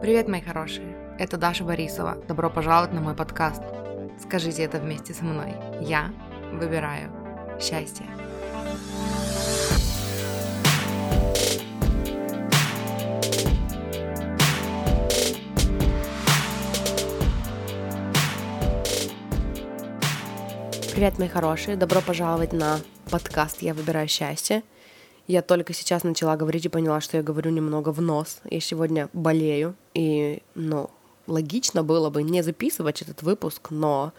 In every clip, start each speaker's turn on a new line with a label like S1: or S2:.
S1: Привет, мои хорошие! Это Даша Борисова. Добро пожаловать на мой подкаст. Скажите это вместе со мной. Я выбираю счастье.
S2: Привет, мои хорошие! Добро пожаловать на подкаст «Я выбираю счастье». Я только сейчас начала говорить и поняла, что я говорю немного в нос. Я сегодня болею, и, ну, логично было бы не записывать этот выпуск, но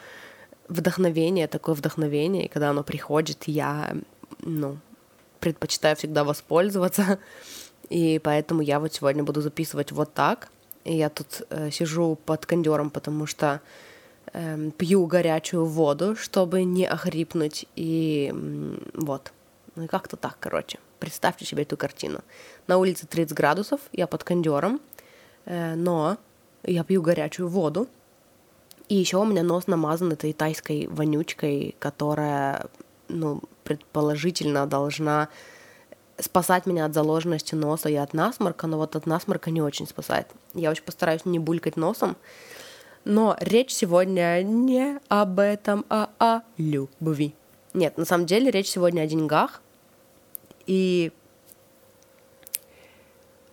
S2: вдохновение, такое вдохновение, и когда оно приходит, я, ну, предпочитаю всегда воспользоваться, и поэтому я вот сегодня буду записывать вот так. И я тут э, сижу под кондером, потому что э, пью горячую воду, чтобы не охрипнуть, и э, вот. Ну и как-то так, короче. Представьте себе эту картину. На улице 30 градусов, я под кондером, э, но я пью горячую воду, и еще у меня нос намазан этой тайской вонючкой, которая, ну, предположительно должна спасать меня от заложенности носа и от насморка, но вот от насморка не очень спасает. Я очень постараюсь не булькать носом, но речь сегодня не об этом, а о любви. Нет, на самом деле речь сегодня о деньгах, и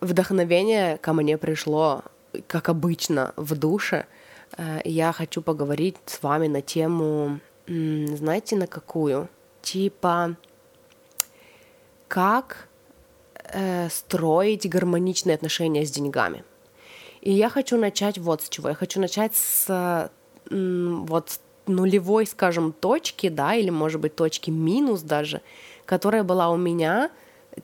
S2: вдохновение ко мне пришло, как обычно, в душе. Э, я хочу поговорить с вами на тему, знаете, на какую? Типа, как э, строить гармоничные отношения с деньгами. И я хочу начать вот с чего. Я хочу начать с вот нулевой, скажем, точки, да, или, может быть, точки минус даже, которая была у меня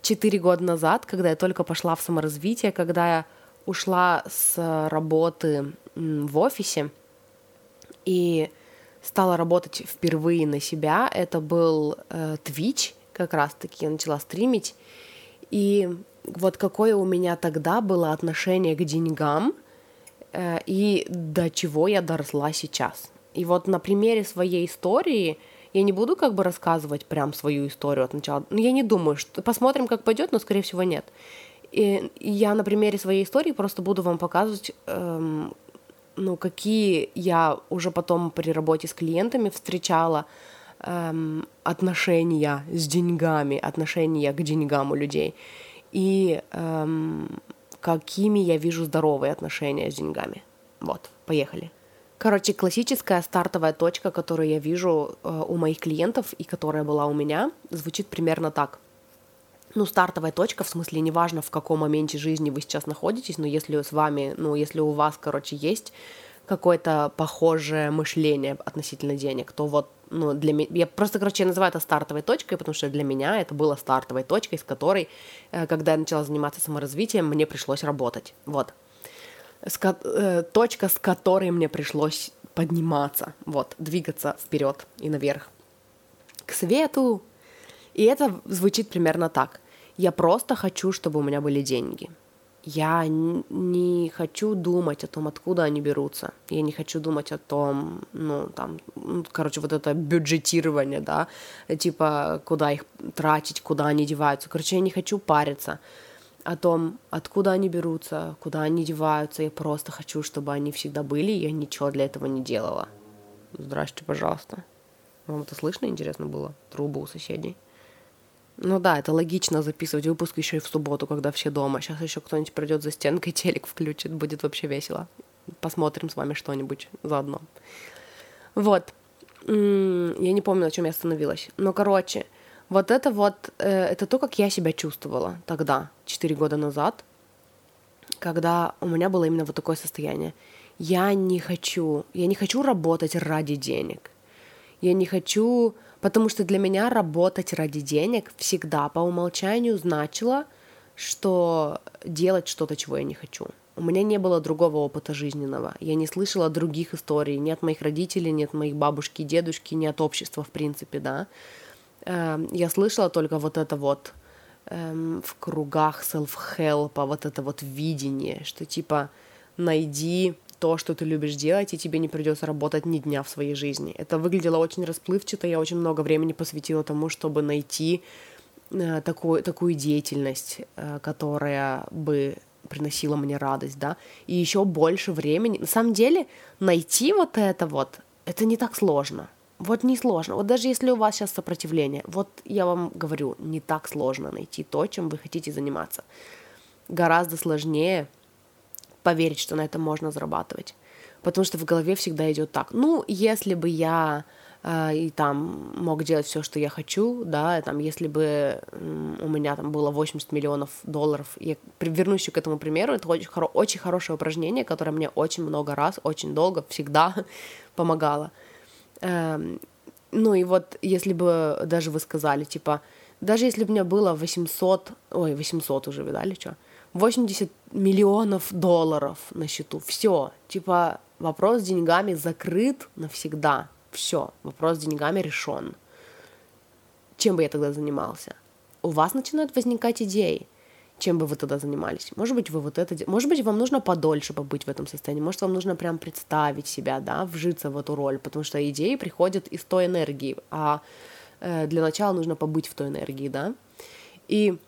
S2: 4 года назад, когда я только пошла в саморазвитие, когда я ушла с работы в офисе и стала работать впервые на себя. Это был э, Twitch, как раз-таки я начала стримить. И вот какое у меня тогда было отношение к деньгам э, и до чего я доросла сейчас. И вот на примере своей истории я не буду как бы рассказывать прям свою историю от начала. Ну, я не думаю, что посмотрим, как пойдет, но скорее всего нет. И я на примере своей истории просто буду вам показывать, эм, ну, какие я уже потом при работе с клиентами встречала эм, отношения с деньгами, отношения к деньгам у людей. И эм, какими я вижу здоровые отношения с деньгами. Вот, поехали. Короче, классическая стартовая точка, которую я вижу э, у моих клиентов и которая была у меня, звучит примерно так. Ну, стартовая точка, в смысле, неважно, в каком моменте жизни вы сейчас находитесь, но если с вами, ну, если у вас, короче, есть какое-то похожее мышление относительно денег, то вот, ну, для меня, я просто, короче, я называю это стартовой точкой, потому что для меня это было стартовой точкой, с которой, э, когда я начала заниматься саморазвитием, мне пришлось работать, вот с, э, точка, с которой мне пришлось подниматься, вот, двигаться вперед и наверх, к свету. И это звучит примерно так. Я просто хочу, чтобы у меня были деньги. Я не хочу думать о том, откуда они берутся. Я не хочу думать о том, ну, там, ну, короче, вот это бюджетирование, да, типа, куда их тратить, куда они деваются. Короче, я не хочу париться о том, откуда они берутся, куда они деваются. Я просто хочу, чтобы они всегда были, и я ничего для этого не делала. Здрасте, пожалуйста. Вам это слышно, интересно было? Трубы у соседей. Ну да, это логично записывать выпуск еще и в субботу, когда все дома. Сейчас еще кто-нибудь придет за стенкой, телек включит, будет вообще весело. Посмотрим с вами что-нибудь заодно. Вот. Я не помню, на чем я остановилась. Но, короче, вот это вот, э, это то, как я себя чувствовала тогда, 4 года назад, когда у меня было именно вот такое состояние. Я не хочу, я не хочу работать ради денег. Я не хочу, потому что для меня работать ради денег всегда по умолчанию значило, что делать что-то, чего я не хочу. У меня не было другого опыта жизненного. Я не слышала других историй ни от моих родителей, ни от моих бабушки и дедушки, ни от общества, в принципе, да. Эм, я слышала только вот это вот эм, в кругах селф-хелпа, вот это вот видение, что типа найди то, что ты любишь делать, и тебе не придется работать ни дня в своей жизни. Это выглядело очень расплывчато, я очень много времени посвятила тому, чтобы найти э, такую, такую деятельность, э, которая бы приносило мне радость, да, и еще больше времени. На самом деле найти вот это вот, это не так сложно. Вот не сложно. Вот даже если у вас сейчас сопротивление, вот я вам говорю, не так сложно найти то, чем вы хотите заниматься. Гораздо сложнее поверить, что на этом можно зарабатывать. Потому что в голове всегда идет так. Ну, если бы я э, и там мог делать все, что я хочу, да, там, если бы у меня там было 80 миллионов долларов, я вернусь еще к этому примеру, это очень, хоро- очень хорошее упражнение, которое мне очень много раз, очень долго, всегда помогало. Эм, ну и вот если бы даже вы сказали, типа, даже если бы у меня было 800, ой, 800 уже, видали, что? 80 миллионов долларов на счету, все, типа, вопрос с деньгами закрыт навсегда, все, вопрос с деньгами решен. Чем бы я тогда занимался? У вас начинают возникать идеи – чем бы вы тогда занимались. Может быть, вы вот это... Может быть, вам нужно подольше побыть в этом состоянии. Может, вам нужно прям представить себя, да, вжиться в эту роль, потому что идеи приходят из той энергии, а э, для начала нужно побыть в той энергии, да. И,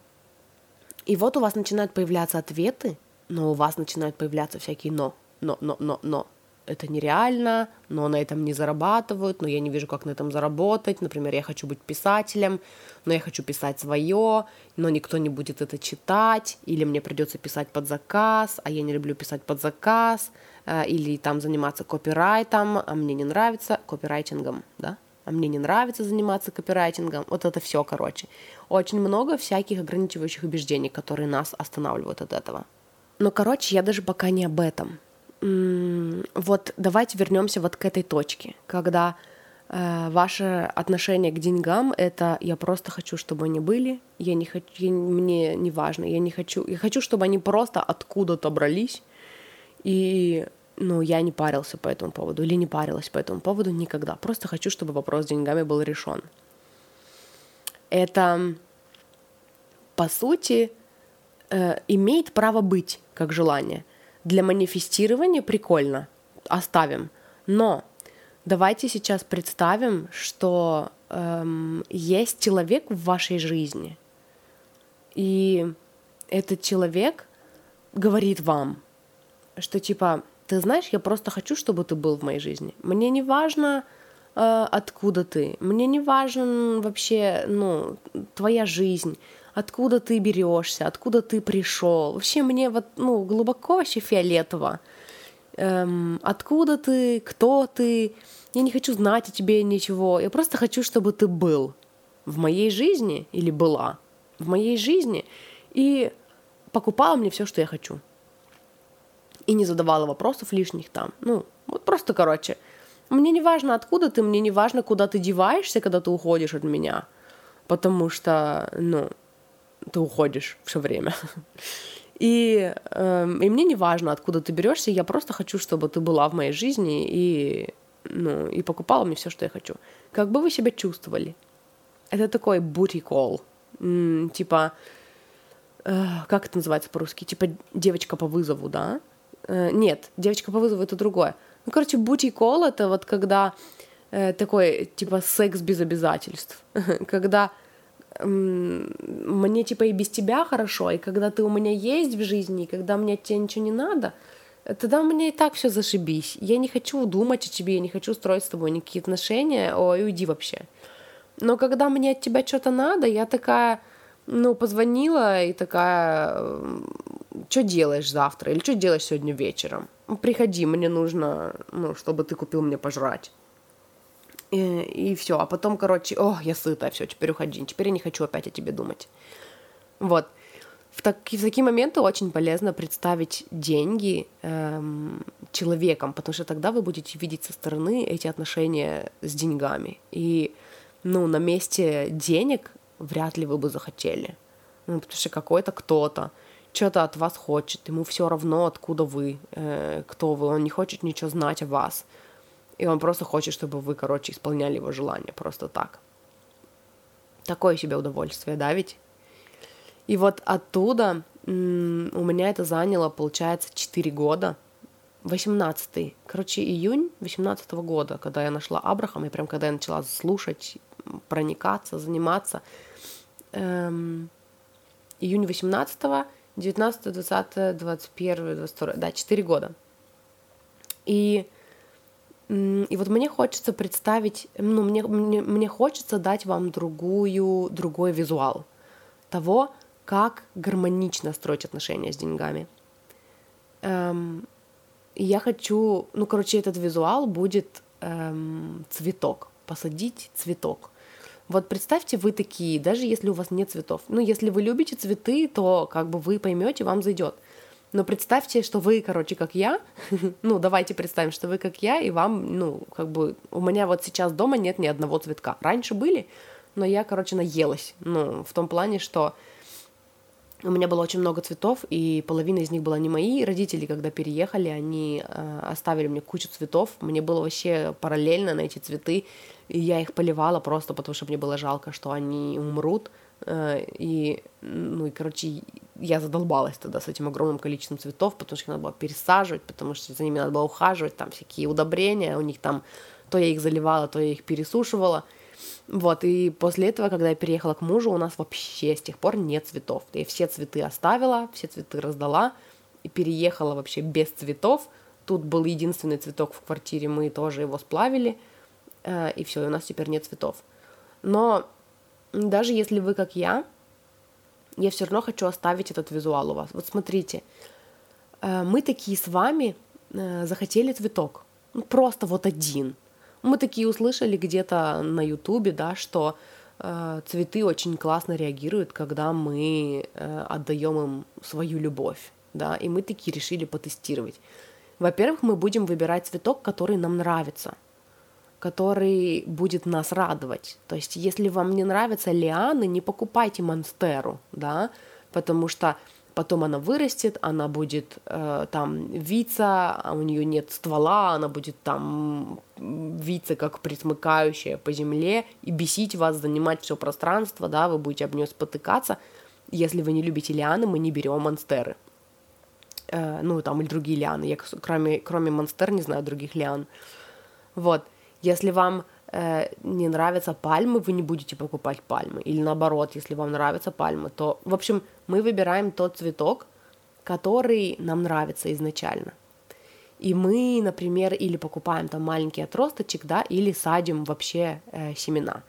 S2: и вот у вас начинают появляться ответы, но у вас начинают появляться всякие «но», «но», «но», «но», «но» это нереально, но на этом не зарабатывают, но я не вижу, как на этом заработать. Например, я хочу быть писателем, но я хочу писать свое, но никто не будет это читать, или мне придется писать под заказ, а я не люблю писать под заказ, э, или там заниматься копирайтом, а мне не нравится копирайтингом, да? а мне не нравится заниматься копирайтингом. Вот это все, короче. Очень много всяких ограничивающих убеждений, которые нас останавливают от этого. Но, короче, я даже пока не об этом вот давайте вернемся вот к этой точке, когда э, ваше отношение к деньгам это я просто хочу, чтобы они были, я не хочу, я, мне не важно, я не хочу, я хочу, чтобы они просто откуда-то брались, и ну, я не парился по этому поводу или не парилась по этому поводу никогда. Просто хочу, чтобы вопрос с деньгами был решен. Это, по сути, э, имеет право быть как желание для манифестирования прикольно, оставим. Но давайте сейчас представим, что эм, есть человек в вашей жизни, и этот человек говорит вам, что типа, ты знаешь, я просто хочу, чтобы ты был в моей жизни. Мне не важно, э, откуда ты, мне не важен вообще, ну, твоя жизнь откуда ты берешься, откуда ты пришел. Вообще мне вот, ну, глубоко вообще фиолетово. Эм, откуда ты, кто ты. Я не хочу знать о тебе ничего. Я просто хочу, чтобы ты был в моей жизни или была в моей жизни и покупала мне все, что я хочу. И не задавала вопросов лишних там. Ну, вот просто, короче, мне не важно, откуда ты, мне не важно, куда ты деваешься, когда ты уходишь от меня. Потому что, ну, ты уходишь все время. И, э, и мне не важно, откуда ты берешься, я просто хочу, чтобы ты была в моей жизни и, ну, и покупала мне все, что я хочу. Как бы вы себя чувствовали? Это такой booty call. М, типа, э, как это называется по-русски? Типа девочка по вызову, да? Э, нет, девочка по вызову это другое. Ну, короче, booty call это вот когда э, такой, типа, секс без обязательств. когда мне типа и без тебя хорошо, и когда ты у меня есть в жизни, и когда мне тебе ничего не надо, тогда у меня и так все зашибись. Я не хочу думать о тебе, я не хочу строить с тобой никакие отношения, ой, уйди вообще. Но когда мне от тебя что-то надо, я такая, ну, позвонила и такая, что делаешь завтра или что делаешь сегодня вечером? Приходи, мне нужно, ну, чтобы ты купил мне пожрать. И, и все. А потом, короче, о, я сытая, все, теперь уходи. Теперь я не хочу опять о тебе думать. Вот. В, так, в такие моменты очень полезно представить деньги эм, человеком, потому что тогда вы будете видеть со стороны эти отношения с деньгами. И, ну, на месте денег вряд ли вы бы захотели. Ну, потому что какой-то кто-то что-то от вас хочет, ему все равно, откуда вы, э, кто вы, он не хочет ничего знать о вас и он просто хочет, чтобы вы, короче, исполняли его желания просто так. Такое себе удовольствие, да, ведь? И вот оттуда у меня это заняло, получается, 4 года. 18 короче, июнь 18 года, когда я нашла Абрахама, и прям когда я начала слушать, проникаться, заниматься. Эм, июнь 18 -го, 19, 20, 21, 22, да, 4 года. И, и вот мне хочется представить, ну, мне, мне, мне хочется дать вам другую, другой визуал того, как гармонично строить отношения с деньгами. Эм, и я хочу, ну, короче, этот визуал будет эм, цветок, посадить цветок. Вот представьте, вы такие, даже если у вас нет цветов. Ну, если вы любите цветы, то как бы вы поймете, вам зайдет. Но представьте, что вы, короче, как я. ну, давайте представим, что вы как я, и вам, ну, как бы, у меня вот сейчас дома нет ни одного цветка. Раньше были, но я, короче, наелась. Ну, в том плане, что у меня было очень много цветов, и половина из них была не мои. Родители, когда переехали, они э, оставили мне кучу цветов. Мне было вообще параллельно на эти цветы, и я их поливала просто потому, что мне было жалко, что они умрут. Э, и, ну, и, короче, я задолбалась тогда с этим огромным количеством цветов, потому что их надо было пересаживать, потому что за ними надо было ухаживать, там всякие удобрения, у них там то я их заливала, то я их пересушивала — вот, и после этого, когда я переехала к мужу, у нас вообще с тех пор нет цветов. Я все цветы оставила, все цветы раздала и переехала вообще без цветов. Тут был единственный цветок в квартире, мы тоже его сплавили, э, и все, у нас теперь нет цветов. Но даже если вы как я, я все равно хочу оставить этот визуал у вас. Вот смотрите, э, мы такие с вами э, захотели цветок, ну, просто вот один – мы такие услышали где-то на Ютубе, да, что э, цветы очень классно реагируют, когда мы отдаем им свою любовь, да, и мы такие решили потестировать. Во-первых, мы будем выбирать цветок, который нам нравится, который будет нас радовать. То есть, если вам не нравятся лианы, не покупайте монстеру, да, потому что потом она вырастет, она будет э, там виться, а у нее нет ствола, она будет там виться как присмыкающая по земле и бесить вас, занимать все пространство, да, вы будете об нее спотыкаться. Если вы не любите лианы, мы не берем монстеры. Э, ну, там, или другие лианы. Я кроме, кроме монстер не знаю других лиан. Вот. Если вам э, не нравятся пальмы, вы не будете покупать пальмы. Или наоборот, если вам нравятся пальмы, то, в общем, мы выбираем тот цветок, который нам нравится изначально. И мы, например, или покупаем там маленький отросточек, да, или садим вообще э, семена.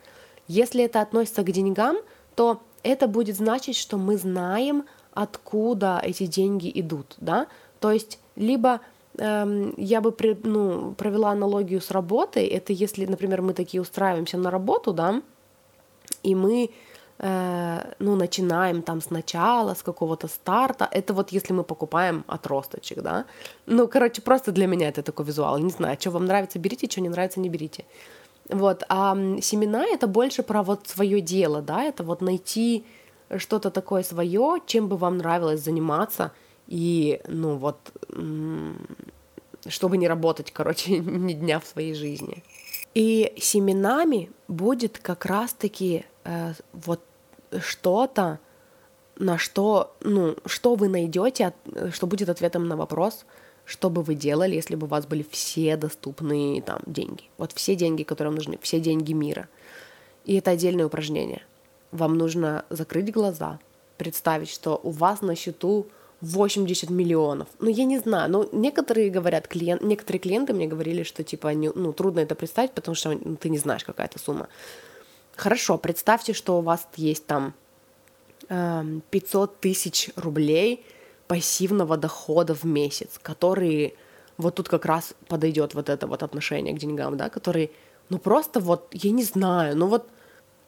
S2: Если это относится к деньгам, то это будет значить, что мы знаем, откуда эти деньги идут, да. То есть либо я бы ну, провела аналогию с работой. Это если, например, мы такие устраиваемся на работу, да, и мы Э, ну, начинаем там сначала, с какого-то старта. Это вот если мы покупаем отросточек, да. Ну, короче, просто для меня это такой визуал. Не знаю, что вам нравится, берите, что не нравится, не берите. Вот, а семена это больше про вот свое дело, да, это вот найти что-то такое свое, чем бы вам нравилось заниматься, и, ну, вот, чтобы не работать, короче, ни дня в своей жизни. И семенами будет как раз-таки э, вот что-то, на что, ну, что вы найдете, что будет ответом на вопрос, что бы вы делали, если бы у вас были все доступные там деньги. Вот все деньги, которые вам нужны, все деньги мира. И это отдельное упражнение. Вам нужно закрыть глаза, представить, что у вас на счету 80 миллионов. Ну, я не знаю, но некоторые говорят, клиент, некоторые клиенты мне говорили, что, типа, не, ну, трудно это представить, потому что ну, ты не знаешь, какая это сумма. Хорошо, представьте, что у вас есть там 500 эм, тысяч рублей пассивного дохода в месяц, который вот тут как раз подойдет вот это вот отношение к деньгам, да, который, ну просто вот, я не знаю, ну вот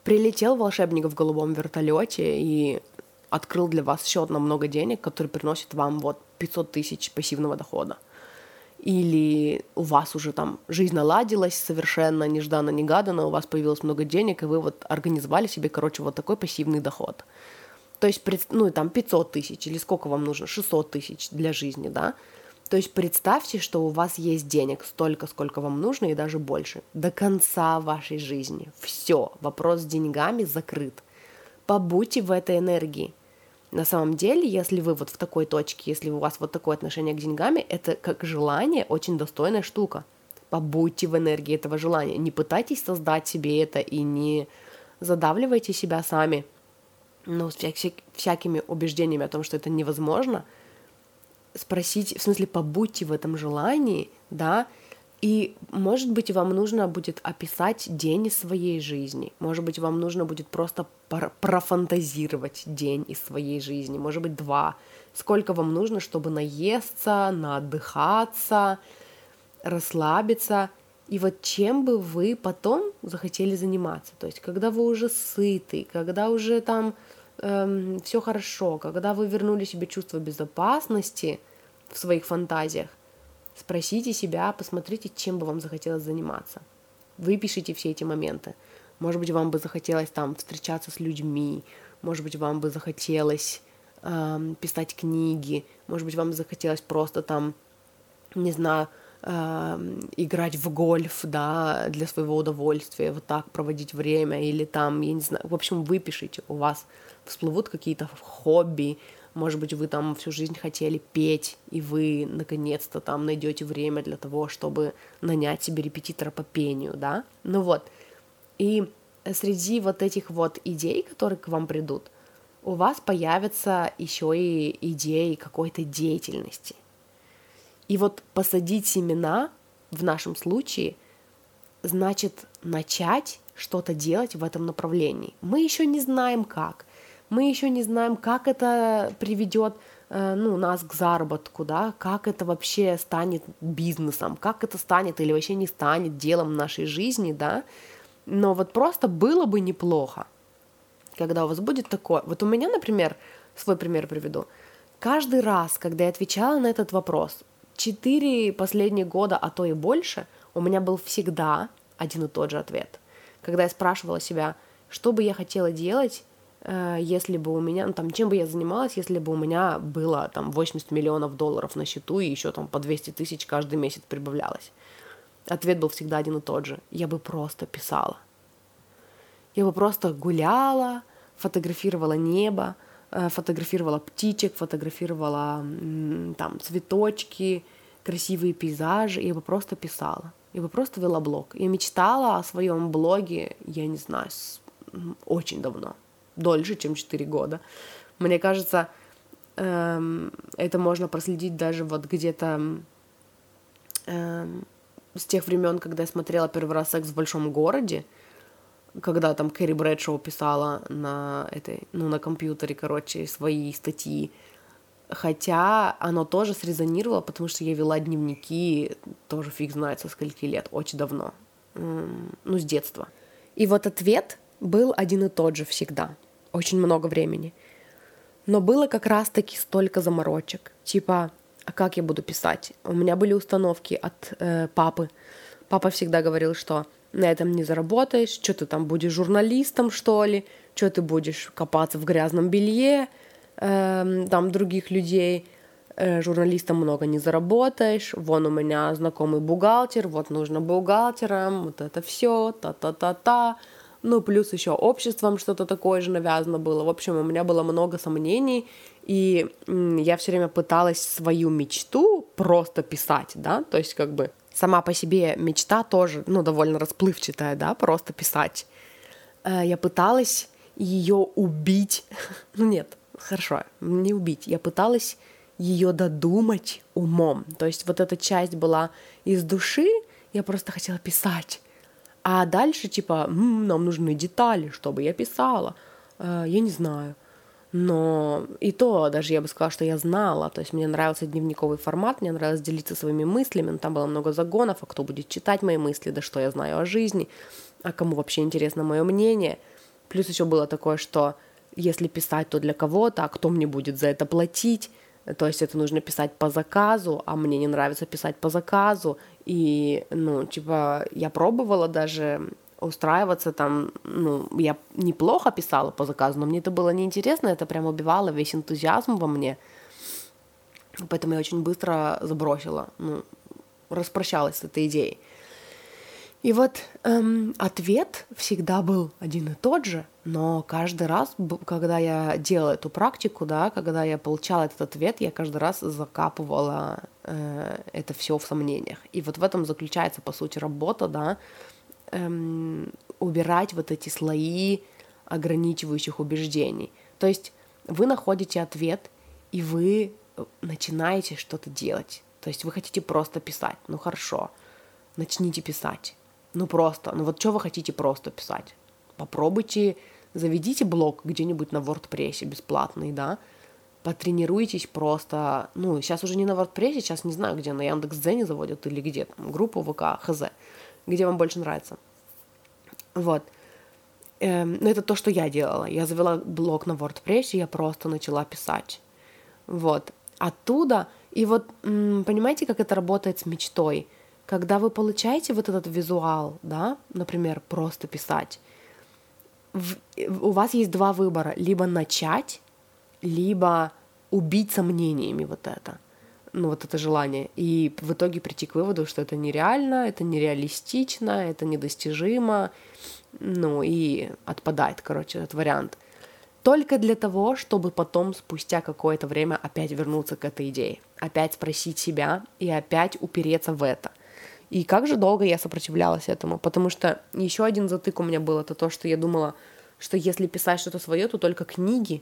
S2: прилетел волшебник в голубом вертолете и открыл для вас счет на много денег, который приносит вам вот 500 тысяч пассивного дохода или у вас уже там жизнь наладилась совершенно нежданно-негаданно, у вас появилось много денег, и вы вот организовали себе, короче, вот такой пассивный доход. То есть, ну, там 500 тысяч, или сколько вам нужно, 600 тысяч для жизни, да? То есть представьте, что у вас есть денег столько, сколько вам нужно, и даже больше, до конца вашей жизни. Все, вопрос с деньгами закрыт. Побудьте в этой энергии. На самом деле, если вы вот в такой точке, если у вас вот такое отношение к деньгам, это как желание очень достойная штука. Побудьте в энергии этого желания. Не пытайтесь создать себе это и не задавливайте себя сами. ну, всякими убеждениями о том, что это невозможно, спросить, в смысле, побудьте в этом желании, да, и, может быть, вам нужно будет описать день из своей жизни. Может быть, вам нужно будет просто профантазировать день из своей жизни. Может быть, два. Сколько вам нужно, чтобы наесться, наотдыхаться, расслабиться. И вот чем бы вы потом захотели заниматься. То есть, когда вы уже сыты, когда уже там эм, все хорошо, когда вы вернули себе чувство безопасности в своих фантазиях, Спросите себя, посмотрите, чем бы вам захотелось заниматься. Выпишите все эти моменты. Может быть, вам бы захотелось там встречаться с людьми, может быть, вам бы захотелось э, писать книги, может быть, вам захотелось просто там, не знаю, э, играть в гольф, да, для своего удовольствия, вот так проводить время, или там, я не знаю, в общем, выпишите, у вас всплывут какие-то хобби, может быть, вы там всю жизнь хотели петь, и вы наконец-то там найдете время для того, чтобы нанять себе репетитора по пению, да? Ну вот. И среди вот этих вот идей, которые к вам придут, у вас появятся еще и идеи какой-то деятельности. И вот посадить семена в нашем случае значит начать что-то делать в этом направлении. Мы еще не знаем как, мы еще не знаем, как это приведет э, ну, нас к заработку, да, как это вообще станет бизнесом, как это станет или вообще не станет делом нашей жизни, да, но вот просто было бы неплохо, когда у вас будет такое. Вот у меня, например, свой пример приведу. Каждый раз, когда я отвечала на этот вопрос, четыре последние года, а то и больше, у меня был всегда один и тот же ответ. Когда я спрашивала себя, что бы я хотела делать, если бы у меня, ну, там, чем бы я занималась, если бы у меня было там 80 миллионов долларов на счету и еще там по 200 тысяч каждый месяц прибавлялось. Ответ был всегда один и тот же. Я бы просто писала. Я бы просто гуляла, фотографировала небо, э, фотографировала птичек, фотографировала там цветочки, красивые пейзажи, я бы просто писала. Я бы просто вела блог. Я мечтала о своем блоге, я не знаю, очень давно дольше, чем 4 года. Мне кажется, эм, это можно проследить даже вот где-то эм, с тех времен, когда я смотрела первый раз «Секс в большом городе», когда там Кэрри Брэдшоу писала на этой, ну, на компьютере, короче, свои статьи. Хотя оно тоже срезонировало, потому что я вела дневники, тоже фиг знает со скольки лет, очень давно, ну, с детства. И вот ответ был один и тот же всегда очень много времени. Но было как раз-таки столько заморочек. Типа, а как я буду писать? У меня были установки от э, папы. Папа всегда говорил, что на этом не заработаешь, что ты там будешь журналистом, что ли, что ты будешь копаться в грязном белье, э, там других людей, э, журналистом много не заработаешь, вон у меня знакомый бухгалтер, вот нужно бухгалтером, вот это все, та-та-та-та, ну, плюс еще обществом что-то такое же навязано было. В общем, у меня было много сомнений, и я все время пыталась свою мечту просто писать, да, то есть как бы сама по себе мечта тоже, ну, довольно расплывчатая, да, просто писать. Э, я пыталась ее убить, ну нет, хорошо, не убить, я пыталась ее додумать умом, то есть вот эта часть была из души, я просто хотела писать, а дальше, типа, м-м, нам нужны детали, чтобы я писала. Э, я не знаю. Но и то даже я бы сказала, что я знала. То есть мне нравился дневниковый формат, мне нравилось делиться своими мыслями. Но там было много загонов, а кто будет читать мои мысли, да что я знаю о жизни, а кому вообще интересно мое мнение. Плюс еще было такое, что если писать, то для кого-то, а кто мне будет за это платить. То есть это нужно писать по заказу, а мне не нравится писать по заказу. И, ну, типа, я пробовала даже устраиваться там, ну, я неплохо писала по заказу, но мне это было неинтересно, это прям убивало весь энтузиазм во мне. Поэтому я очень быстро забросила, ну, распрощалась с этой идеей. И вот эм, ответ всегда был один и тот же, но каждый раз, когда я делала эту практику, да, когда я получала этот ответ, я каждый раз закапывала это все в сомнениях. И вот в этом заключается, по сути, работа, да, эм, убирать вот эти слои ограничивающих убеждений. То есть вы находите ответ, и вы э, начинаете что-то делать. То есть вы хотите просто писать. Ну хорошо, начните писать. Ну просто, ну вот что вы хотите просто писать? Попробуйте, заведите блог где-нибудь на WordPress бесплатный, да, потренируйтесь просто, ну, сейчас уже не на WordPress, сейчас не знаю, где, на Яндекс.Дзене заводят или где там, группу ВК, хз, где вам больше нравится. Вот. Эм, но это то, что я делала. Я завела блог на WordPress, и я просто начала писать. Вот. Оттуда, и вот, понимаете, как это работает с мечтой? Когда вы получаете вот этот визуал, да, например, просто писать, у вас есть два выбора. Либо начать, либо убить сомнениями вот это. Ну, вот это желание, и в итоге прийти к выводу, что это нереально, это нереалистично, это недостижимо, ну, и отпадает, короче, этот вариант. Только для того, чтобы потом, спустя какое-то время, опять вернуться к этой идее, опять спросить себя и опять упереться в это. И как же долго я сопротивлялась этому, потому что еще один затык у меня был, это то, что я думала, что если писать что-то свое, то только книги,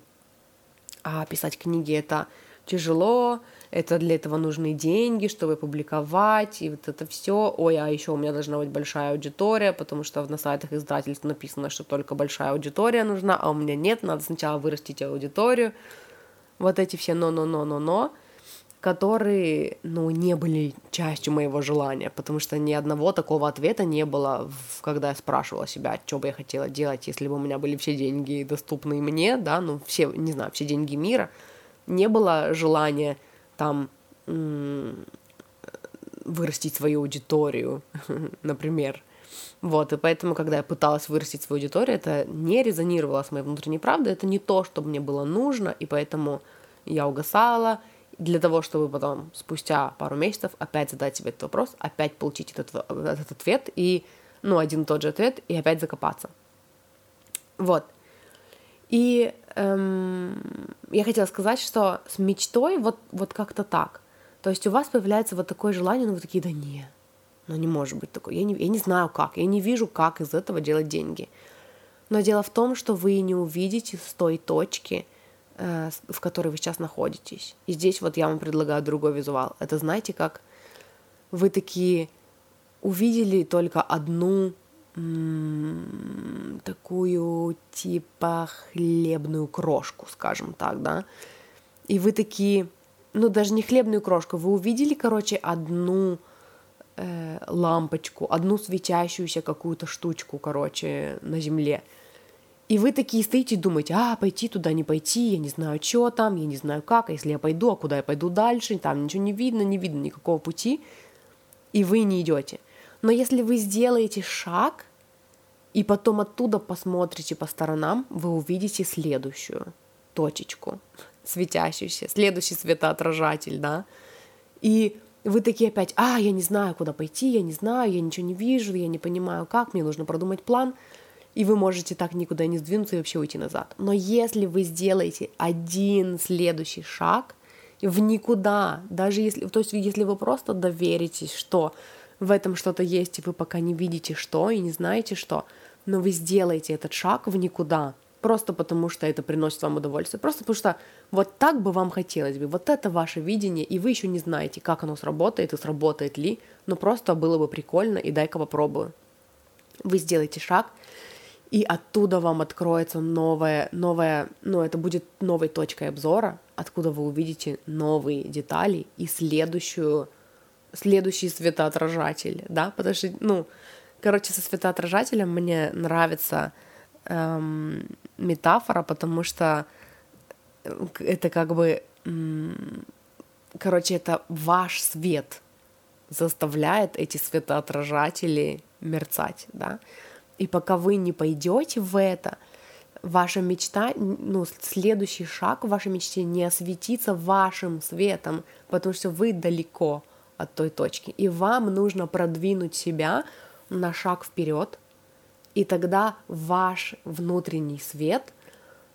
S2: а писать книги это тяжело, это для этого нужны деньги, чтобы публиковать, и вот это все. Ой, а еще у меня должна быть большая аудитория, потому что на сайтах издательств написано, что только большая аудитория нужна, а у меня нет, надо сначала вырастить аудиторию. Вот эти все но-но-но-но-но, которые, ну, не были частью моего желания, потому что ни одного такого ответа не было, когда я спрашивала себя, что бы я хотела делать, если бы у меня были все деньги доступные мне, да, ну, все, не знаю, все деньги мира — не было желания там вырастить свою аудиторию, например. Вот, и поэтому, когда я пыталась вырастить свою аудиторию, это не резонировало с моей внутренней правдой, это не то, что мне было нужно, и поэтому я угасала, для того, чтобы потом, спустя пару месяцев, опять задать себе этот вопрос, опять получить этот, этот ответ, и, ну, один и тот же ответ, и опять закопаться. Вот. И эм, я хотела сказать, что с мечтой вот, вот как-то так. То есть у вас появляется вот такое желание, но вы такие, да не, ну не может быть такое. Я не, я не знаю как, я не вижу, как из этого делать деньги. Но дело в том, что вы не увидите с той точки, в которой вы сейчас находитесь. И здесь вот я вам предлагаю другой визуал. Это знаете, как вы такие увидели только одну такую типа хлебную крошку, скажем так, да. И вы такие, ну даже не хлебную крошку, вы увидели, короче, одну э, лампочку, одну светящуюся какую-то штучку, короче, на земле. И вы такие стоите и думаете, а, пойти туда, не пойти, я не знаю, что там, я не знаю как, а если я пойду, а куда я пойду дальше, там ничего не видно, не видно никакого пути, и вы не идете – но если вы сделаете шаг и потом оттуда посмотрите по сторонам, вы увидите следующую точечку, светящуюся, следующий светоотражатель, да, и вы такие опять, а, я не знаю, куда пойти, я не знаю, я ничего не вижу, я не понимаю, как, мне нужно продумать план, и вы можете так никуда не сдвинуться и вообще уйти назад. Но если вы сделаете один следующий шаг в никуда, даже если, то есть если вы просто доверитесь, что в этом что-то есть, и вы пока не видите что и не знаете что, но вы сделаете этот шаг в никуда, просто потому что это приносит вам удовольствие, просто потому что вот так бы вам хотелось бы, вот это ваше видение, и вы еще не знаете, как оно сработает и сработает ли, но просто было бы прикольно, и дай-ка попробую. Вы сделаете шаг, и оттуда вам откроется новая, новая, ну, это будет новой точкой обзора, откуда вы увидите новые детали и следующую следующий светоотражатель, да, потому что, ну, короче, со светоотражателем мне нравится эм, метафора, потому что э, это как бы, эм, короче, это ваш свет заставляет эти светоотражатели мерцать, да, и пока вы не пойдете в это, ваша мечта, ну, следующий шаг в вашей мечте не осветится вашим светом, потому что вы далеко, от той точки. И вам нужно продвинуть себя на шаг вперед, и тогда ваш внутренний свет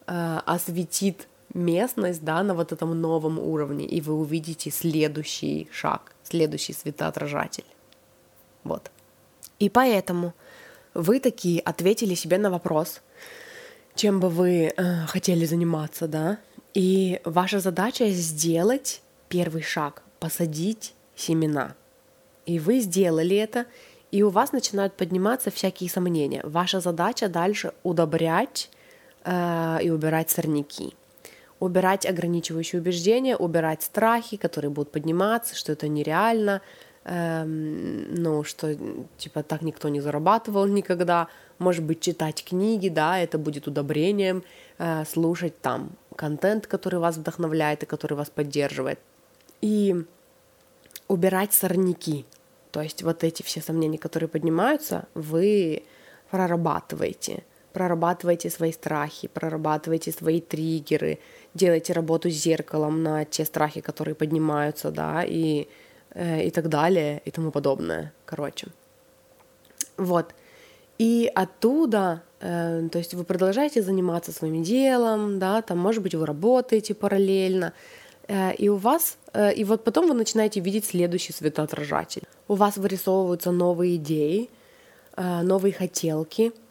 S2: э, осветит местность, да, на вот этом новом уровне, и вы увидите следующий шаг, следующий светоотражатель. Вот. И поэтому вы такие ответили себе на вопрос, чем бы вы э, хотели заниматься, да. И ваша задача сделать первый шаг, посадить семена. И вы сделали это, и у вас начинают подниматься всякие сомнения. Ваша задача дальше удобрять э, и убирать сорняки убирать ограничивающие убеждения, убирать страхи, которые будут подниматься, что это нереально, эм, ну, что, типа, так никто не зарабатывал никогда, может быть, читать книги, да, это будет удобрением, э, слушать там контент, который вас вдохновляет и который вас поддерживает, и убирать сорняки, то есть вот эти все сомнения, которые поднимаются, вы прорабатываете, прорабатывайте свои страхи, прорабатывайте свои триггеры, делайте работу с зеркалом на те страхи, которые поднимаются, да, и, и так далее, и тому подобное, короче. Вот. И оттуда, э, то есть вы продолжаете заниматься своим делом, да, там, может быть, вы работаете параллельно, э, и у вас, э, и вот потом вы начинаете видеть следующий светоотражатель. У вас вырисовываются новые идеи, э, новые хотелки —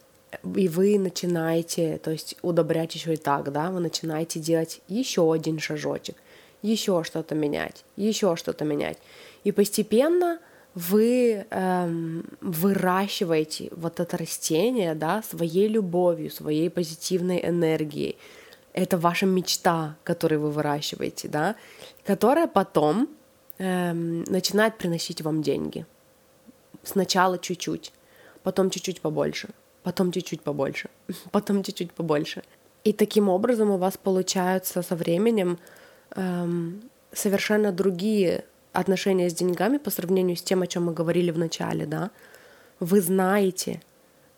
S2: и вы начинаете, то есть удобрять еще и так, да, вы начинаете делать еще один шажочек, еще что-то менять, еще что-то менять. И постепенно вы эм, выращиваете вот это растение, да, своей любовью, своей позитивной энергией. Это ваша мечта, которую вы выращиваете, да, которая потом эм, начинает приносить вам деньги. Сначала чуть-чуть, потом чуть-чуть побольше, потом чуть-чуть побольше, потом чуть-чуть побольше. И таким образом у вас получаются со временем эм, совершенно другие отношения с деньгами по сравнению с тем, о чем мы говорили в начале, да. Вы знаете,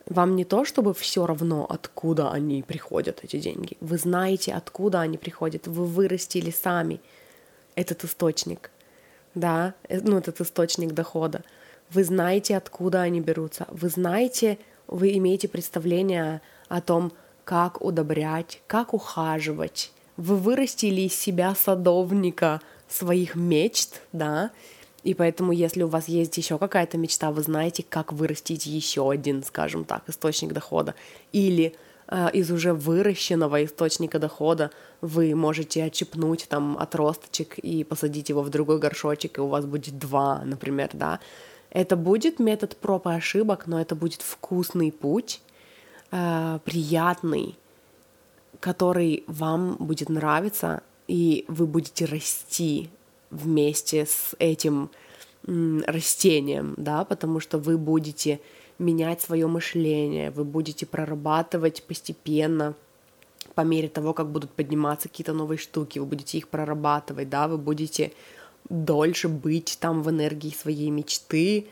S2: вам не то, чтобы все равно, откуда они приходят, эти деньги. Вы знаете, откуда они приходят. Вы вырастили сами этот источник, да, э, ну, этот источник дохода. Вы знаете, откуда они берутся. Вы знаете, вы имеете представление о том, как удобрять, как ухаживать. Вы вырастили из себя садовника своих мечт, да, и поэтому, если у вас есть еще какая-то мечта, вы знаете, как вырастить еще один, скажем так, источник дохода. Или э, из уже выращенного источника дохода вы можете отчепнуть там отросточек и посадить его в другой горшочек, и у вас будет два, например, да. Это будет метод проб и ошибок, но это будет вкусный путь, э, приятный, который вам будет нравиться, и вы будете расти вместе с этим растением, да, потому что вы будете менять свое мышление, вы будете прорабатывать постепенно по мере того, как будут подниматься какие-то новые штуки, вы будете их прорабатывать, да, вы будете дольше быть там в энергии своей мечты,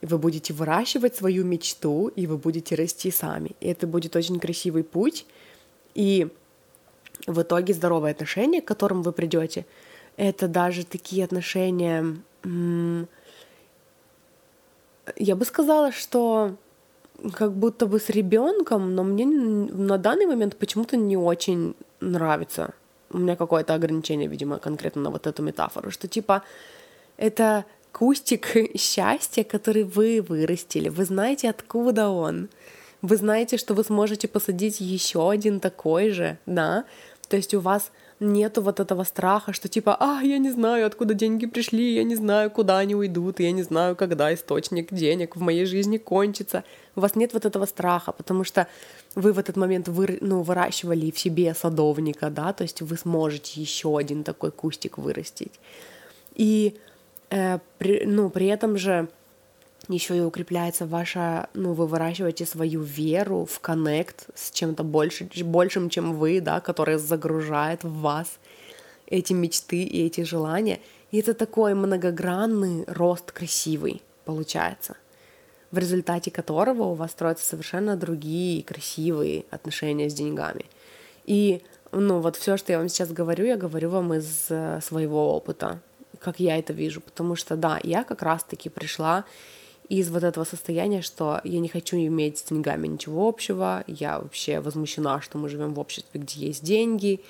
S2: вы будете выращивать свою мечту, и вы будете расти сами. И это будет очень красивый путь. И в итоге здоровые отношения, к которым вы придете, это даже такие отношения, я бы сказала, что как будто бы с ребенком, но мне на данный момент почему-то не очень нравится. У меня какое-то ограничение, видимо, конкретно на вот эту метафору, что типа это кустик счастья, который вы вырастили, вы знаете, откуда он, вы знаете, что вы сможете посадить еще один такой же, да, то есть у вас нету вот этого страха, что типа, а, я не знаю, откуда деньги пришли, я не знаю, куда они уйдут, я не знаю, когда источник денег в моей жизни кончится. У вас нет вот этого страха, потому что вы в этот момент вы, ну, выращивали в себе садовника, да, то есть вы сможете еще один такой кустик вырастить. И э, при, ну, при этом же еще и укрепляется ваша, ну, вы выращиваете свою веру в коннект с чем-то больше, большим, чем вы, да, которое загружает в вас эти мечты и эти желания. И это такой многогранный рост красивый получается, в результате которого у вас строятся совершенно другие красивые отношения с деньгами. И ну вот все, что я вам сейчас говорю, я говорю вам из э, своего опыта, как я это вижу, потому что да, я как раз-таки пришла из вот этого состояния, что я не хочу иметь с деньгами ничего общего, я вообще возмущена, что мы живем в обществе, где есть деньги,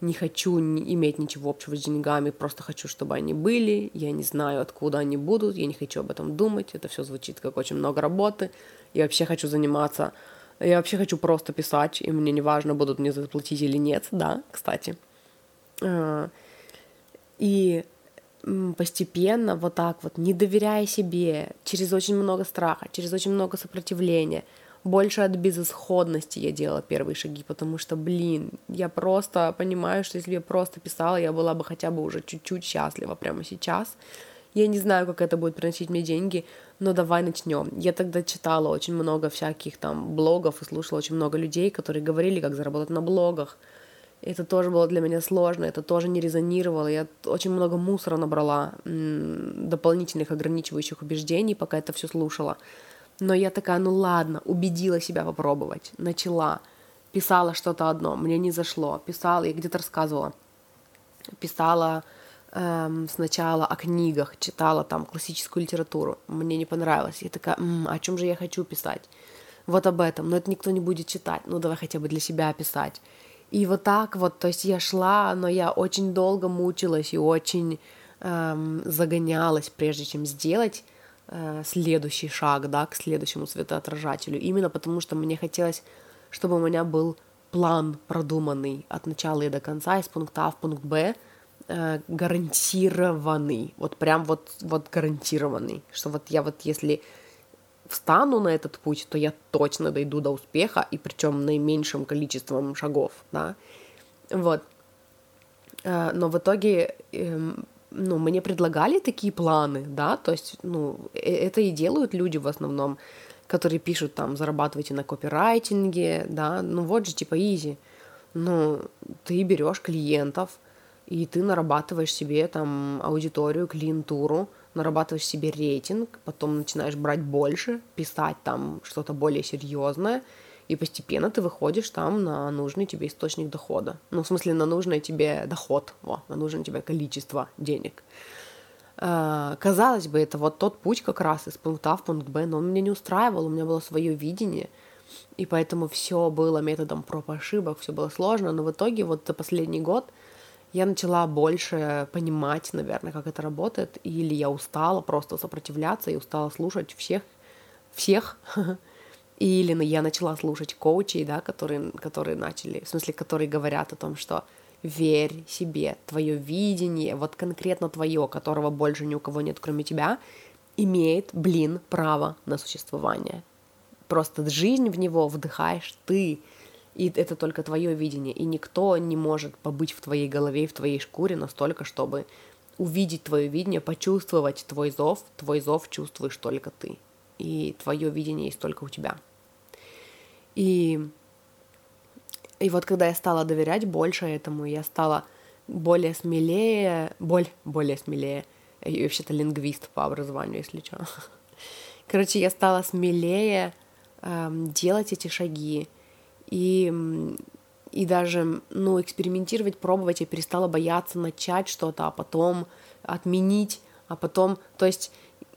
S2: не хочу иметь ничего общего с деньгами, просто хочу, чтобы они были, я не знаю, откуда они будут, я не хочу об этом думать, это все звучит как очень много работы, я вообще хочу заниматься Я вообще хочу просто писать, и мне не важно, будут мне заплатить или нет, да, кстати. А, и постепенно вот так вот, не доверяя себе, через очень много страха, через очень много сопротивления, больше от безысходности я делала первые шаги, потому что, блин, я просто понимаю, что если бы я просто писала, я была бы хотя бы уже чуть-чуть счастлива прямо сейчас. Я не знаю, как это будет приносить мне деньги, но давай начнем. Я тогда читала очень много всяких там блогов и слушала очень много людей, которые говорили, как заработать на блогах, это тоже было для меня сложно, это тоже не резонировало. Я очень много мусора набрала, дополнительных ограничивающих убеждений, пока это все слушала. Но я такая, ну ладно, убедила себя попробовать, начала, писала что-то одно, мне не зашло, писала, я где-то рассказывала, писала эм, сначала о книгах, читала там классическую литературу, мне не понравилось, я такая, м-м, о чем же я хочу писать? Вот об этом, но это никто не будет читать, ну давай хотя бы для себя писать. И вот так вот, то есть я шла, но я очень долго мучилась и очень эм, загонялась, прежде чем сделать э, следующий шаг, да, к следующему светоотражателю. Именно потому, что мне хотелось, чтобы у меня был план продуманный от начала и до конца, из пункта А в пункт Б, э, гарантированный, вот прям вот, вот гарантированный, что вот я вот если встану на этот путь, то я точно дойду до успеха, и причем наименьшим количеством шагов, да, вот. Э, но в итоге, эм, ну, мне предлагали такие планы, да, то есть, ну, э, это и делают люди в основном, которые пишут там, зарабатывайте на копирайтинге, да, ну вот же типа изи. Ну, ты берешь клиентов, и ты нарабатываешь себе там аудиторию, клиентуру, нарабатываешь себе рейтинг, потом начинаешь брать больше, писать там что-то более серьезное, и постепенно ты выходишь там на нужный тебе источник дохода. Ну, в смысле, на нужный тебе доход, во, на нужное тебе количество денег. А, казалось бы, это вот тот путь как раз из пункта А в пункт Б, но он меня не устраивал, у меня было свое видение, и поэтому все было методом проб и ошибок, все было сложно, но в итоге вот за последний год – я начала больше понимать, наверное, как это работает, или я устала просто сопротивляться и устала слушать всех, всех, или я начала слушать коучей, да, которые, которые начали, в смысле, которые говорят о том, что верь себе, твое видение, вот конкретно твое, которого больше ни у кого нет, кроме тебя, имеет, блин, право на существование. Просто жизнь в него вдыхаешь ты, и это только твое видение, и никто не может побыть в твоей голове и в твоей шкуре настолько, чтобы увидеть твое видение, почувствовать твой зов, твой зов чувствуешь только ты, и твое видение есть только у тебя. И, и вот когда я стала доверять больше этому, я стала более смелее, боль, более смелее, я вообще-то лингвист по образованию, если что. Короче, я стала смелее эм, делать эти шаги, и, и даже, ну, экспериментировать, пробовать, я перестала бояться начать что-то, а потом отменить, а потом, то есть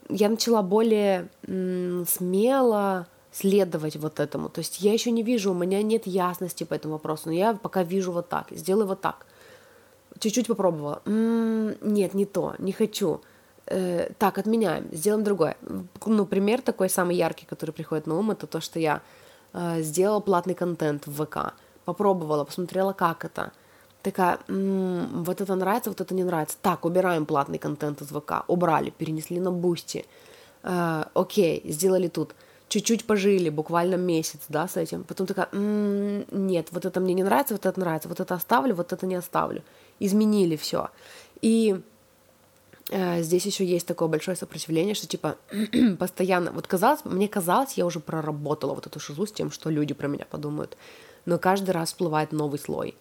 S2: я начала более м, смело следовать вот этому. То есть я еще не вижу, у меня нет ясности по этому вопросу, но я пока вижу вот так, сделаю вот так. Чуть-чуть попробовала. М-м, нет, не то, не хочу. Э, так, отменяем, сделаем другое. Ну, пример такой самый яркий, который приходит на ум, это то, что я сделала платный контент в ВК, попробовала, посмотрела, как это. Такая, м-м, вот это нравится, вот это не нравится. Так, убираем платный контент из ВК. Убрали, перенесли на Бусти. Э, окей, сделали тут. Чуть-чуть пожили, буквально месяц, да, с этим. Потом такая, м-м, нет, вот это мне не нравится, вот это нравится, вот это оставлю, вот это не оставлю. Изменили все. И Э, здесь еще есть такое большое сопротивление, что типа постоянно, вот казалось, мне казалось, я уже проработала вот эту шизу с тем, что люди про меня подумают, но каждый раз всплывает новый слой.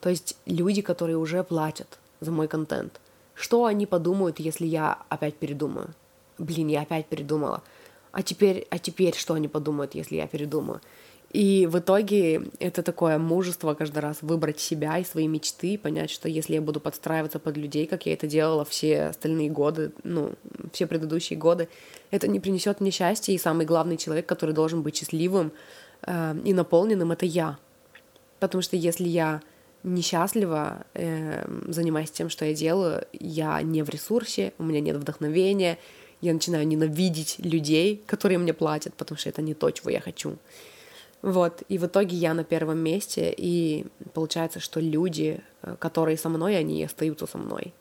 S2: То есть люди, которые уже платят за мой контент, что они подумают, если я опять передумаю? Блин, я опять передумала. А теперь, а теперь что они подумают, если я передумаю? И в итоге это такое мужество каждый раз выбрать себя и свои мечты, понять, что если я буду подстраиваться под людей, как я это делала все остальные годы, ну, все предыдущие годы, это не принесет мне счастья, и самый главный человек, который должен быть счастливым э, и наполненным, это я. Потому что если я несчастлива, э, занимаясь тем, что я делаю, я не в ресурсе, у меня нет вдохновения, я начинаю ненавидеть людей, которые мне платят, потому что это не то, чего я хочу. Вот, и в итоге я на первом месте, и получается, что люди, э, которые со мной, они остаются со мной.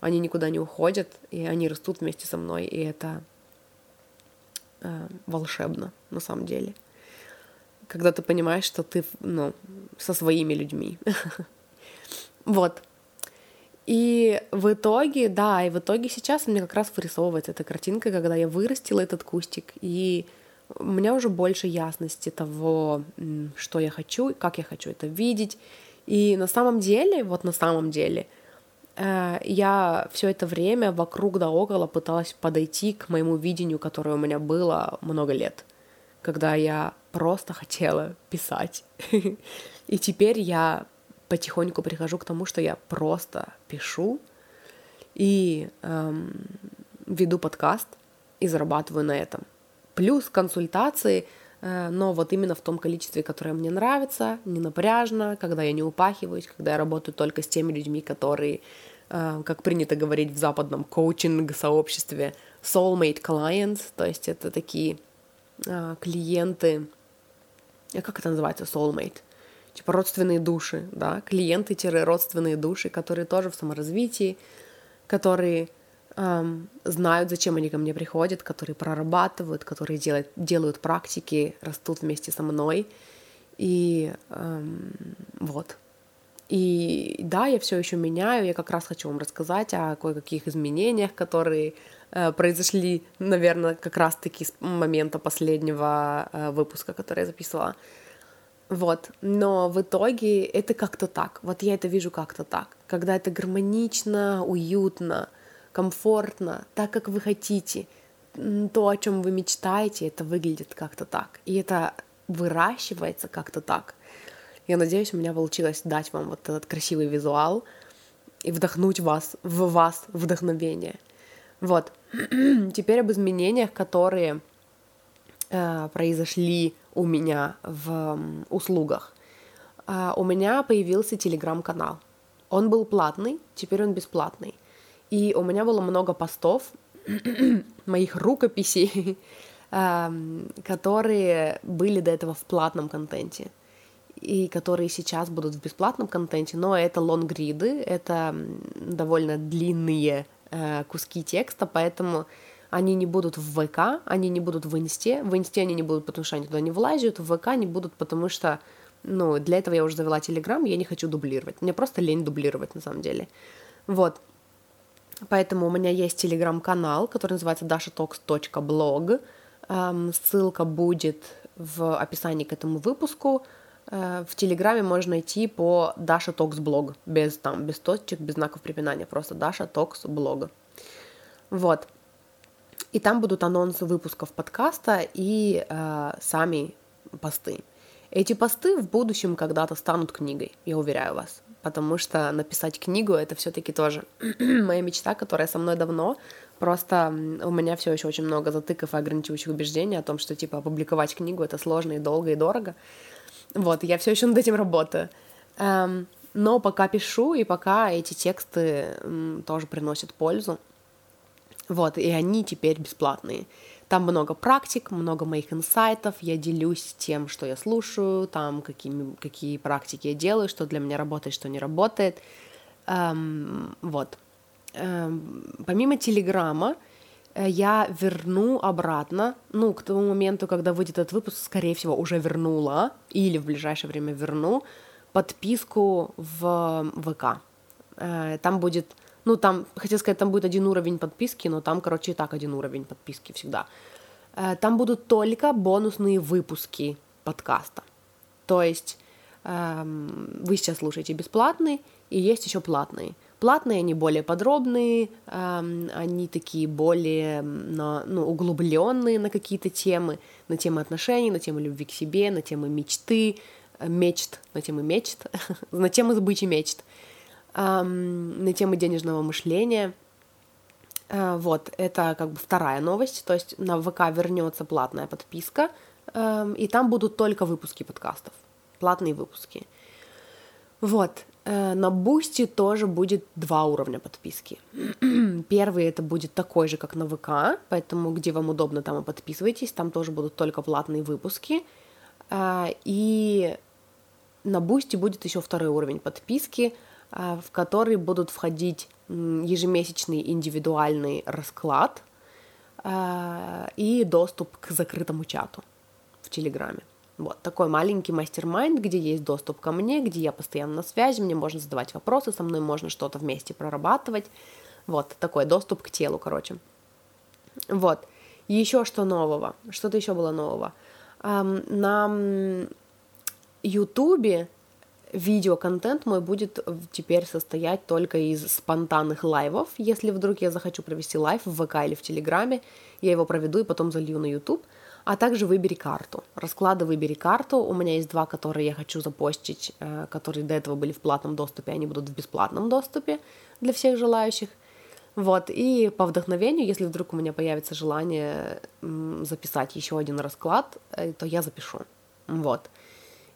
S2: Они никуда не уходят, и они растут вместе со мной, и это э, волшебно на самом деле. Когда ты понимаешь, что ты, ну, со своими людьми. Вот. И в итоге, да, и в итоге сейчас меня как раз вырисовывается эта картинка, когда я вырастила этот кустик, и у меня уже больше ясности того, что я хочу, как я хочу это видеть. И на самом деле, вот на самом деле, э, я все это время вокруг да около пыталась подойти к моему видению, которое у меня было много лет, когда я просто хотела писать. И теперь я потихоньку прихожу к тому, что я просто пишу и эм, веду подкаст и зарабатываю на этом плюс консультации, э, но вот именно в том количестве, которое мне нравится, не напряжно, когда я не упахиваюсь, когда я работаю только с теми людьми, которые, э, как принято говорить в западном коучинг-сообществе, soulmate clients, то есть это такие э, клиенты, как это называется, soulmate? Типа родственные души, да, клиенты-родственные души, которые тоже в саморазвитии, которые эм, знают, зачем они ко мне приходят, которые прорабатывают, которые делают, делают практики, растут вместе со мной. И эм, вот. И да, я все еще меняю. Я как раз хочу вам рассказать о кое-каких изменениях, которые э, произошли, наверное, как раз-таки с момента последнего э, выпуска, который я записывала. Вот, но в итоге это как-то так. Вот я это вижу как-то так. Когда это гармонично, уютно, комфортно, так, как вы хотите. То, о чем вы мечтаете, это выглядит как-то так. И это выращивается как-то так. Я надеюсь, у меня получилось дать вам вот этот красивый визуал и вдохнуть вас, в вас вдохновение. Вот. Теперь об изменениях, которые э, произошли у меня в э, услугах. Э, у меня появился телеграм-канал. Он был платный, теперь он бесплатный. И у меня было много постов, моих рукописей, эм, которые были до этого в платном контенте. И которые сейчас будут в бесплатном контенте, но это лонгриды, это довольно длинные э, куски текста, поэтому они не будут в ВК, они не будут в Инсте, в Инсте они не будут, потому что они туда не влазят, в ВК не будут, потому что, ну, для этого я уже завела Телеграм, я не хочу дублировать, мне просто лень дублировать на самом деле, вот, Поэтому у меня есть телеграм-канал, который называется dashatox.blog. Эм, ссылка будет в описании к этому выпуску. Э, в Телеграме можно найти по Dasha Talks блог, без там, без точек, без знаков препинания, просто Dasha Talks блог. Вот. И там будут анонсы выпусков подкаста и э, сами посты. Эти посты в будущем когда-то станут книгой, я уверяю вас потому что написать книгу это все-таки тоже моя мечта, которая со мной давно. Просто у меня все еще очень много затыков и ограничивающих убеждений о том, что типа опубликовать книгу это сложно и долго и дорого. Вот, я все еще над этим работаю. Эм, но пока пишу, и пока эти тексты тоже приносят пользу. Вот, и они теперь бесплатные. Там много практик, много моих инсайтов, я делюсь тем, что я слушаю, там какими, какие практики я делаю, что для меня работает, что не работает. Эм, вот. Эм, помимо Телеграма, э, я верну обратно, ну, к тому моменту, когда выйдет этот выпуск, скорее всего, уже вернула, или в ближайшее время верну, подписку в ВК. Э, там будет ну, там, хотел сказать, там будет один уровень подписки, но там, короче, и так один уровень подписки всегда. Э, там будут только бонусные выпуски подкаста. То есть эм, вы сейчас слушаете бесплатный, и есть еще платные. Платные, они более подробные, эм, они такие более на, ну, углубленные на какие-то темы, на темы отношений, на темы любви к себе, на темы мечты, э, мечт, на темы мечт, на темы сбычи мечт на темы денежного мышления. Э, вот, это как бы вторая новость, то есть на ВК вернется платная подписка, и там будут только выпуски подкастов, платные выпуски. Вот, э, на Бусти тоже будет два уровня подписки. Первый это будет такой же, как на ВК, поэтому где вам удобно, там и подписывайтесь, там тоже будут только платные выпуски. А, и на Бусти будет еще второй уровень подписки, в который будут входить ежемесячный индивидуальный расклад а, и доступ к закрытому чату в Телеграме. Вот такой маленький mastermind, где есть доступ ко мне, где я постоянно на связи, мне можно задавать вопросы, со мной можно что-то вместе прорабатывать. Вот такой доступ к телу, короче. Вот. Еще что нового? Что-то еще было нового. На Ютубе видеоконтент мой будет теперь состоять только из спонтанных лайвов. Если вдруг я захочу провести лайв в ВК или в Телеграме, я его проведу и потом залью на YouTube. А также выбери карту. Расклады выбери карту. У меня есть два, которые я хочу запостить, э, которые до этого были в платном доступе, они будут в бесплатном доступе для всех желающих. Вот, и по вдохновению, если вдруг у меня появится желание записать еще один расклад, э, то я запишу. Вот.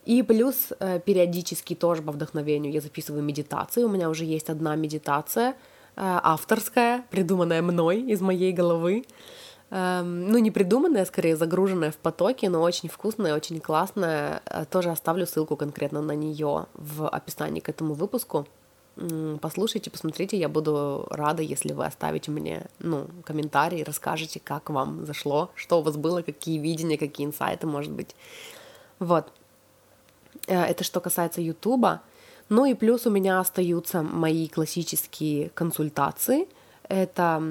S2: И плюс э, периодически тоже по вдохновению я записываю медитации. У меня уже есть одна медитация э, авторская, придуманная мной из моей головы. Эм, ну, не придуманная, скорее загруженная в потоке, но очень вкусная, очень классная. Тоже оставлю ссылку конкретно на нее в описании к этому выпуску. Послушайте, посмотрите, я буду рада, если вы оставите мне ну, комментарий, расскажете, как вам зашло, что у вас было, какие видения, какие инсайты, может быть. Вот. Э, это что касается Ютуба. Ну и плюс у меня остаются мои классические консультации. Это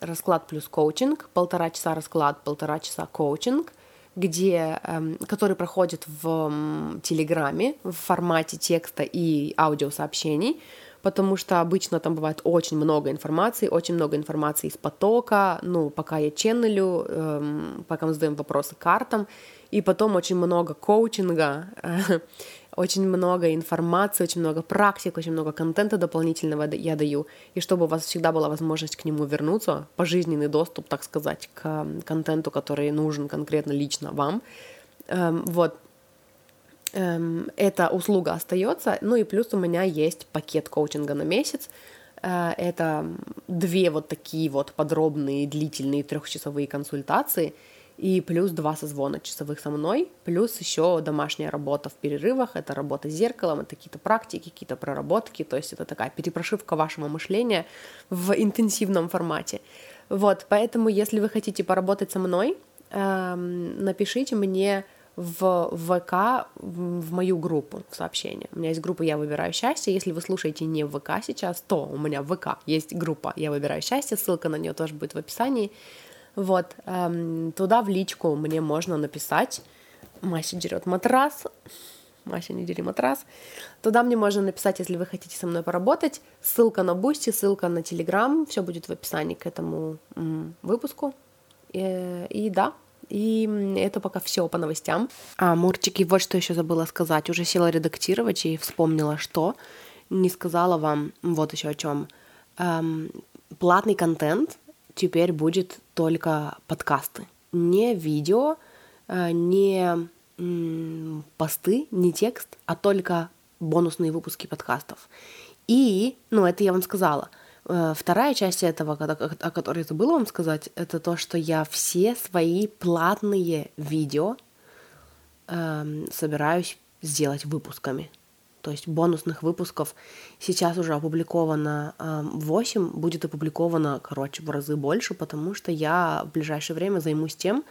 S2: расклад плюс коучинг, полтора часа расклад, полтора часа коучинг, где, эм, который проходит в Телеграме в формате текста и аудиосообщений, потому что обычно там бывает очень много информации, очень много информации из потока, ну, пока я ченнелю, эм, пока мы задаем вопросы картам, и потом очень много коучинга, очень много информации, очень много практик, очень много контента дополнительного я даю, и чтобы у вас всегда была возможность к нему вернуться, пожизненный доступ, так сказать, к контенту, который нужен конкретно лично вам. Эм, вот, эта услуга остается, ну и плюс у меня есть пакет коучинга на месяц, э, это две вот такие вот подробные, длительные трехчасовые консультации — и плюс два созвона часовых со мной, плюс еще домашняя работа в перерывах, это работа с зеркалом, это какие-то практики, какие-то проработки, то есть это такая перепрошивка вашего мышления в интенсивном формате. Вот, поэтому если вы хотите поработать со мной, эм, напишите мне в ВК, в мою группу в сообщение. У меня есть группа «Я выбираю счастье». Если вы слушаете не в ВК сейчас, то у меня в ВК есть группа «Я выбираю счастье». Ссылка на нее тоже будет в описании. Вот, эм, туда в личку мне можно написать. Мася дерет матрас. Мася, не дери матрас. Туда мне можно написать, если вы хотите со мной поработать. Ссылка на Бусти, ссылка на Телеграм. Все будет в описании к этому выпуску. И, и да, и это пока все по новостям. А, Мурчики, вот что еще забыла сказать. Уже села редактировать и вспомнила, что не сказала вам вот еще о чем. Эм, платный контент теперь будет только подкасты. Не видео, э, не посты, не текст, а только бонусные выпуски подкастов. И, ну, это я вам сказала. Э, вторая часть этого, о которой я забыла вам сказать, это то, что я все свои платные видео э, собираюсь сделать выпусками. То есть бонусных выпусков сейчас уже опубликовано 8, эм, будет опубликовано, короче, в разы больше, потому что я в ближайшее время займусь тем,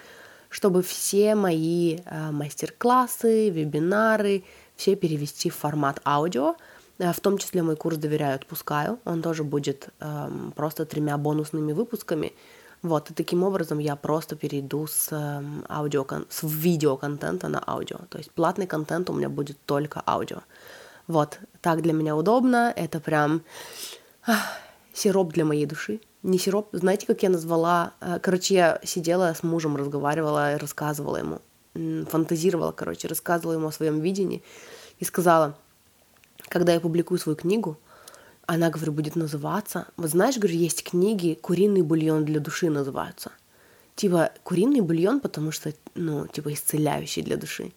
S2: чтобы все мои э, мастер-классы, вебинары, все перевести в формат аудио, э, в том числе мой курс «Доверяю, отпускаю». Он тоже будет эм, просто тремя бонусными выпусками. Вот, и таким образом я просто перейду с, эм, аудио, с видеоконтента на аудио. То есть платный контент у меня будет только аудио. Вот, так для меня удобно, это прям ах, сироп для моей души. Не сироп, знаете, как я назвала? Э, короче, я сидела с мужем, разговаривала, рассказывала ему, фантазировала, короче, рассказывала ему о своем видении и сказала, когда я публикую свою книгу, она, говорю, будет называться... Вот знаешь, говорю, есть книги «Куриный бульон для души» называются. Типа, куриный бульон, потому что, ну, типа, исцеляющий для души.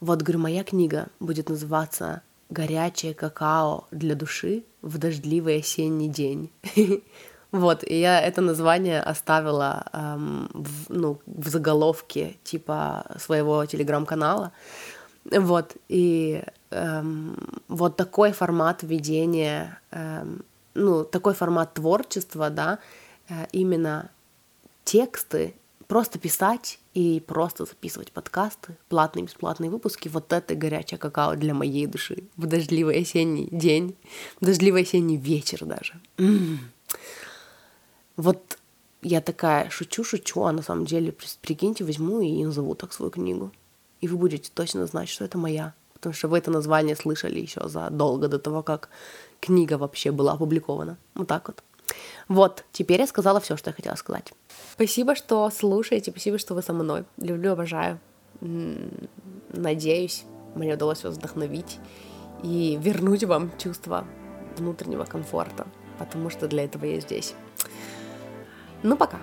S2: Вот, говорю, моя книга будет называться горячее какао для души в дождливый осенний день. Вот, и я это название оставила эм, в, ну, в заголовке типа своего телеграм-канала. Вот, и эм, вот такой формат ведения, эм, ну, такой формат творчества, да, э, именно тексты, просто писать и просто записывать подкасты, платные, бесплатные выпуски, вот это горячее какао для моей души в дождливый осенний день, в дождливый осенний вечер даже. М-м. Вот я такая шучу-шучу, а на самом деле, прикиньте, возьму и назову так свою книгу. И вы будете точно знать, что это моя. Потому что вы это название слышали еще задолго до того, как книга вообще была опубликована. Вот так вот. Вот, теперь я сказала все, что я хотела сказать. Спасибо, что слушаете, спасибо, что вы со мной. Люблю, обожаю. Надеюсь, мне удалось вас вдохновить и вернуть вам чувство внутреннего комфорта, потому что для этого я здесь. Ну, пока.